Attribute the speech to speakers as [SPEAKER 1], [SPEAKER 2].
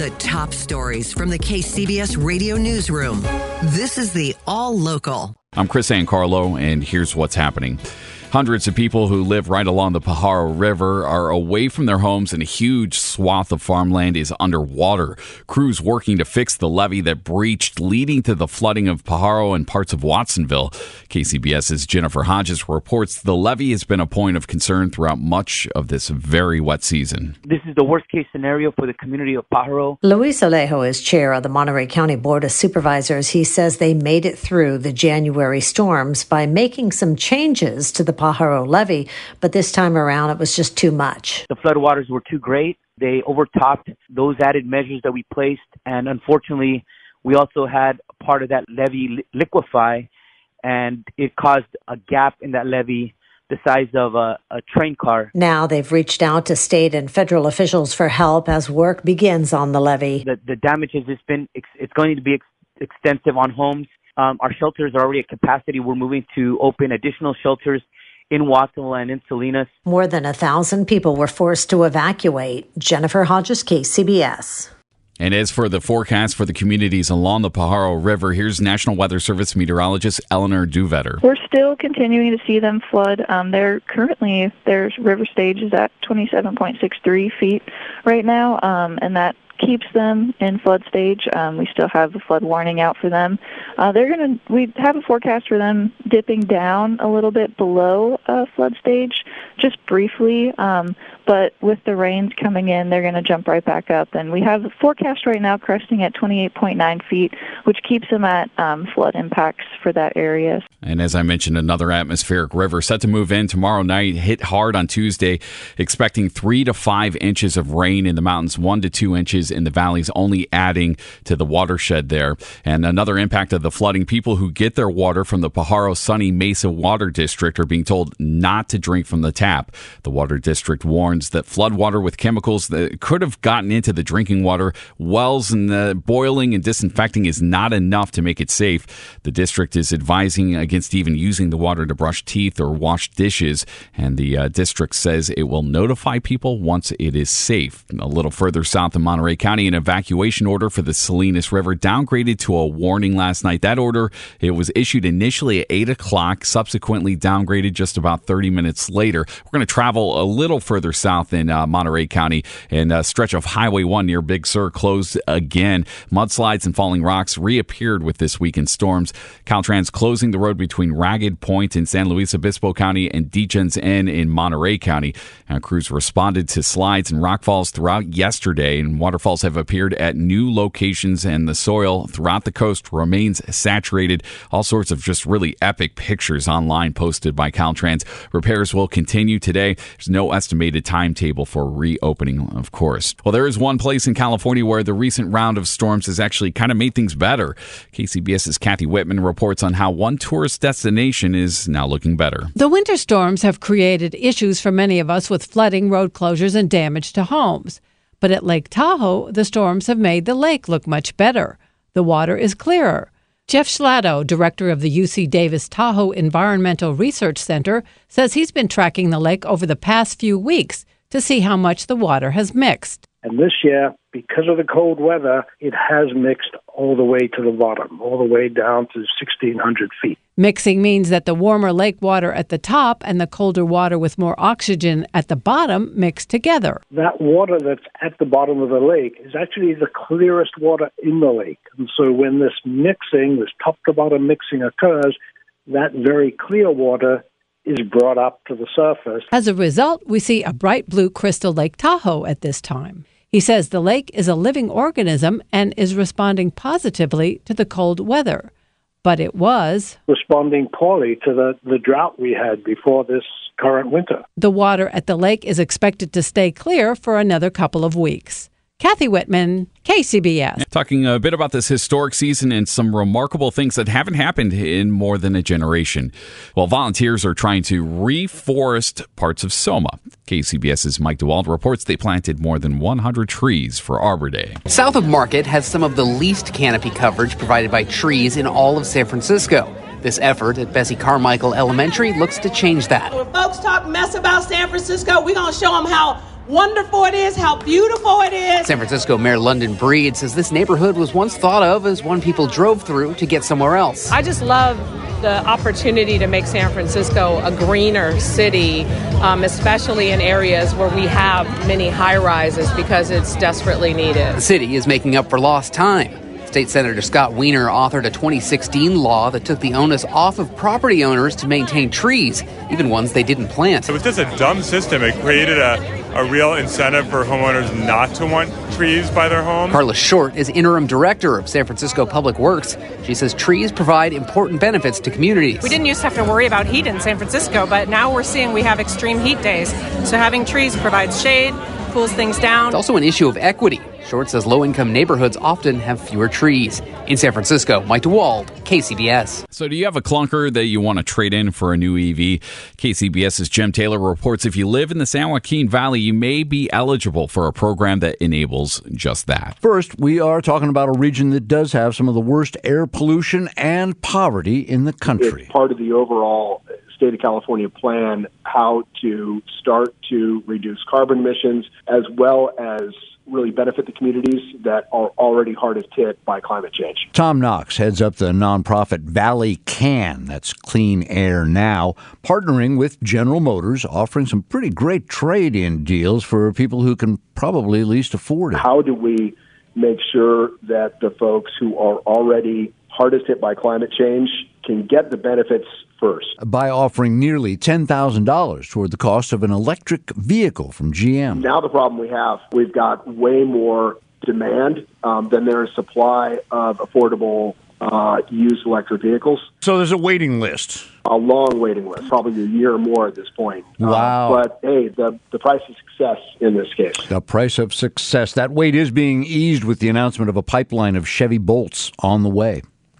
[SPEAKER 1] The top stories from the KCBS radio newsroom. This is the All Local.
[SPEAKER 2] I'm Chris Ancarlo, and here's what's happening. Hundreds of people who live right along the Pajaro River are away from their homes, and a huge swath of farmland is underwater. Crews working to fix the levee that breached, leading to the flooding of Pajaro and parts of Watsonville. KCBS's Jennifer Hodges reports the levee has been a point of concern throughout much of this very wet season.
[SPEAKER 3] This is the worst case scenario for the community of Pajaro.
[SPEAKER 4] Luis Alejo is chair of the Monterey County Board of Supervisors. He says they made it through the January storms by making some changes to the Pajaro levee, but this time around it was just too much.
[SPEAKER 3] The floodwaters were too great. They overtopped those added measures that we placed, and unfortunately, we also had part of that levee liquefy, and it caused a gap in that levee the size of a, a, train car.
[SPEAKER 4] Now they've reached out to state and federal officials for help as work begins on the levee.
[SPEAKER 3] The, the damage has been, it's going to be ex- extensive on homes. Um, our shelters are already at capacity. We're moving to open additional shelters in Watsonville and in Salinas.
[SPEAKER 4] More than a thousand people were forced to evacuate. Jennifer Hodges, KCBS.
[SPEAKER 2] And as for the forecast for the communities along the Pajaro River, here's National Weather Service meteorologist Eleanor Dhuyvetter.
[SPEAKER 5] We're still continuing to see them flood. Um, they're currently their river stage is at 27.63 feet right now, um, and that keeps them in flood stage. Um, we still have a flood warning out for them. Uh, they're going to, we have a forecast for them dipping down a little bit below uh, flood stage, just briefly. Um, but with the rains coming in, they're going to jump right back up. And we have the forecast right now cresting at 28.9 feet, which keeps them at um, flood impacts for that area.
[SPEAKER 2] And as I mentioned, another atmospheric river set to move in tomorrow night, hit hard on Tuesday, expecting three to five inches of rain in the mountains, one to two inches in the valleys, only adding to the watershed there. And another impact of the flooding people who get their water from the Pajaro Sunny Mesa Water District are being told not to drink from the tap. The water district warns that floodwater with chemicals that could have gotten into the drinking water wells and the boiling and disinfecting is not enough to make it safe. The district is advising against even using the water to brush teeth or wash dishes, and the uh, district says it will notify people once it is safe. A little further south in Monterey County, an evacuation order for the Salinas River downgraded to a warning last night. That order it was issued initially at eight o'clock, subsequently downgraded just about 30 minutes later. We're going to travel a little further south in uh, Monterey County, and a stretch of Highway 1 near Big Sur closed again. Mudslides and falling rocks reappeared with this weekend's storms. Caltrans closing the road between Ragged Point in San Luis Obispo County and Deetjen's Inn in Monterey County. Uh, crews responded to slides and rockfalls throughout yesterday, and have appeared at new locations, and the soil throughout the coast remains saturated. All sorts of just really epic pictures online posted by Caltrans. Repairs will continue today. There's no estimated timetable for reopening, of course. Well, there is one place in California where the recent round of storms has actually kind of made things better. KCBS's Kathy Whitman reports on how one tourist destination is now looking better.
[SPEAKER 6] The winter storms have created issues for many of us with flooding, road closures, and damage to homes. But at Lake Tahoe, the storms have made the lake look much better. The water is clearer. Jeff Schladow, director of the UC Davis Tahoe Environmental Research Center, says he's been tracking the lake over the past few weeks to see how much the water has mixed.
[SPEAKER 7] And this year, because of the cold weather, it has mixed all the way to the bottom, all the way down to 1,600 feet.
[SPEAKER 6] Mixing means that the warmer lake water at the top and the colder water with more oxygen at the bottom mix together.
[SPEAKER 7] That water that's at the bottom of the lake is actually the clearest water in the lake. And so when this mixing, this top to bottom mixing occurs, that very clear water is brought up to the surface.
[SPEAKER 6] As a result, we see a bright blue crystal Lake Tahoe at this time. He says the lake is a living organism and is responding positively to the cold weather. But it was
[SPEAKER 7] responding poorly to the, the drought we had before this current winter.
[SPEAKER 6] The water at the lake is expected to stay clear for another couple of weeks. Kathy Whitman, KCBS.
[SPEAKER 2] Talking a bit about this historic season and some remarkable things that haven't happened in more than a generation. While volunteers are trying to reforest parts of Soma. KCBS's Mike DeWald reports they planted more than 100 trees for Arbor Day.
[SPEAKER 8] South of Market has some of the least canopy coverage provided by trees in all of San Francisco. This effort at Bessie Carmichael Elementary looks to change that.
[SPEAKER 9] When folks talk mess about San Francisco, we're going to show them how wonderful it is, how beautiful it is.
[SPEAKER 8] San Francisco Mayor London Breed says this neighborhood was once thought of as one people drove through to get somewhere else.
[SPEAKER 10] I just love the opportunity to make San Francisco a greener city, um, especially in areas where we have many high rises because it's desperately needed.
[SPEAKER 8] The city is making up for lost time. State Senator Scott Wiener authored a 2016 law that took the onus off of property owners to maintain trees, even ones they didn't plant.
[SPEAKER 11] It was just a dumb system. It created a, a real incentive for homeowners not to want trees by their home.
[SPEAKER 8] Carla Short is interim director of San Francisco Public Works. She says trees provide important benefits to communities.
[SPEAKER 12] We didn't used to have to worry about heat in San Francisco, but now we're seeing we have extreme heat days. So having trees provides shade, cools things down.
[SPEAKER 8] It's also an issue of equity. Short says low income neighborhoods often have fewer trees. In San Francisco, Mike DeWald, KCBS.
[SPEAKER 2] So, do you have a clunker that you want to trade in for a new EV? KCBS's Jim Taylor reports if you live in the San Joaquin Valley, you may be eligible for a program that enables just that.
[SPEAKER 13] First, we are talking about a region that does have some of the worst air pollution and poverty in the country.
[SPEAKER 14] It's part of the overall state of California plan how to start to reduce carbon emissions as well as really benefit the communities that are already hardest hit by climate change.
[SPEAKER 13] Tom Knox heads up the nonprofit Valley Can, that's Clean Air Now, partnering with General Motors, offering some pretty great trade in deals for people who can probably least afford it.
[SPEAKER 14] How do we make sure that the folks who are already hardest hit by climate change can get the benefits first.
[SPEAKER 13] By offering nearly $10,000 toward the cost of an electric vehicle from GM.
[SPEAKER 14] Now, the problem we have, we've got way more demand um, than there is supply of affordable uh, used electric vehicles.
[SPEAKER 13] So there's a waiting list.
[SPEAKER 14] A long waiting list, probably a year or more at this point.
[SPEAKER 13] Wow.
[SPEAKER 14] Uh, but hey, the, the price of success in this case.
[SPEAKER 13] The price of success. That wait is being eased with the announcement of a pipeline of Chevy Bolts on the way.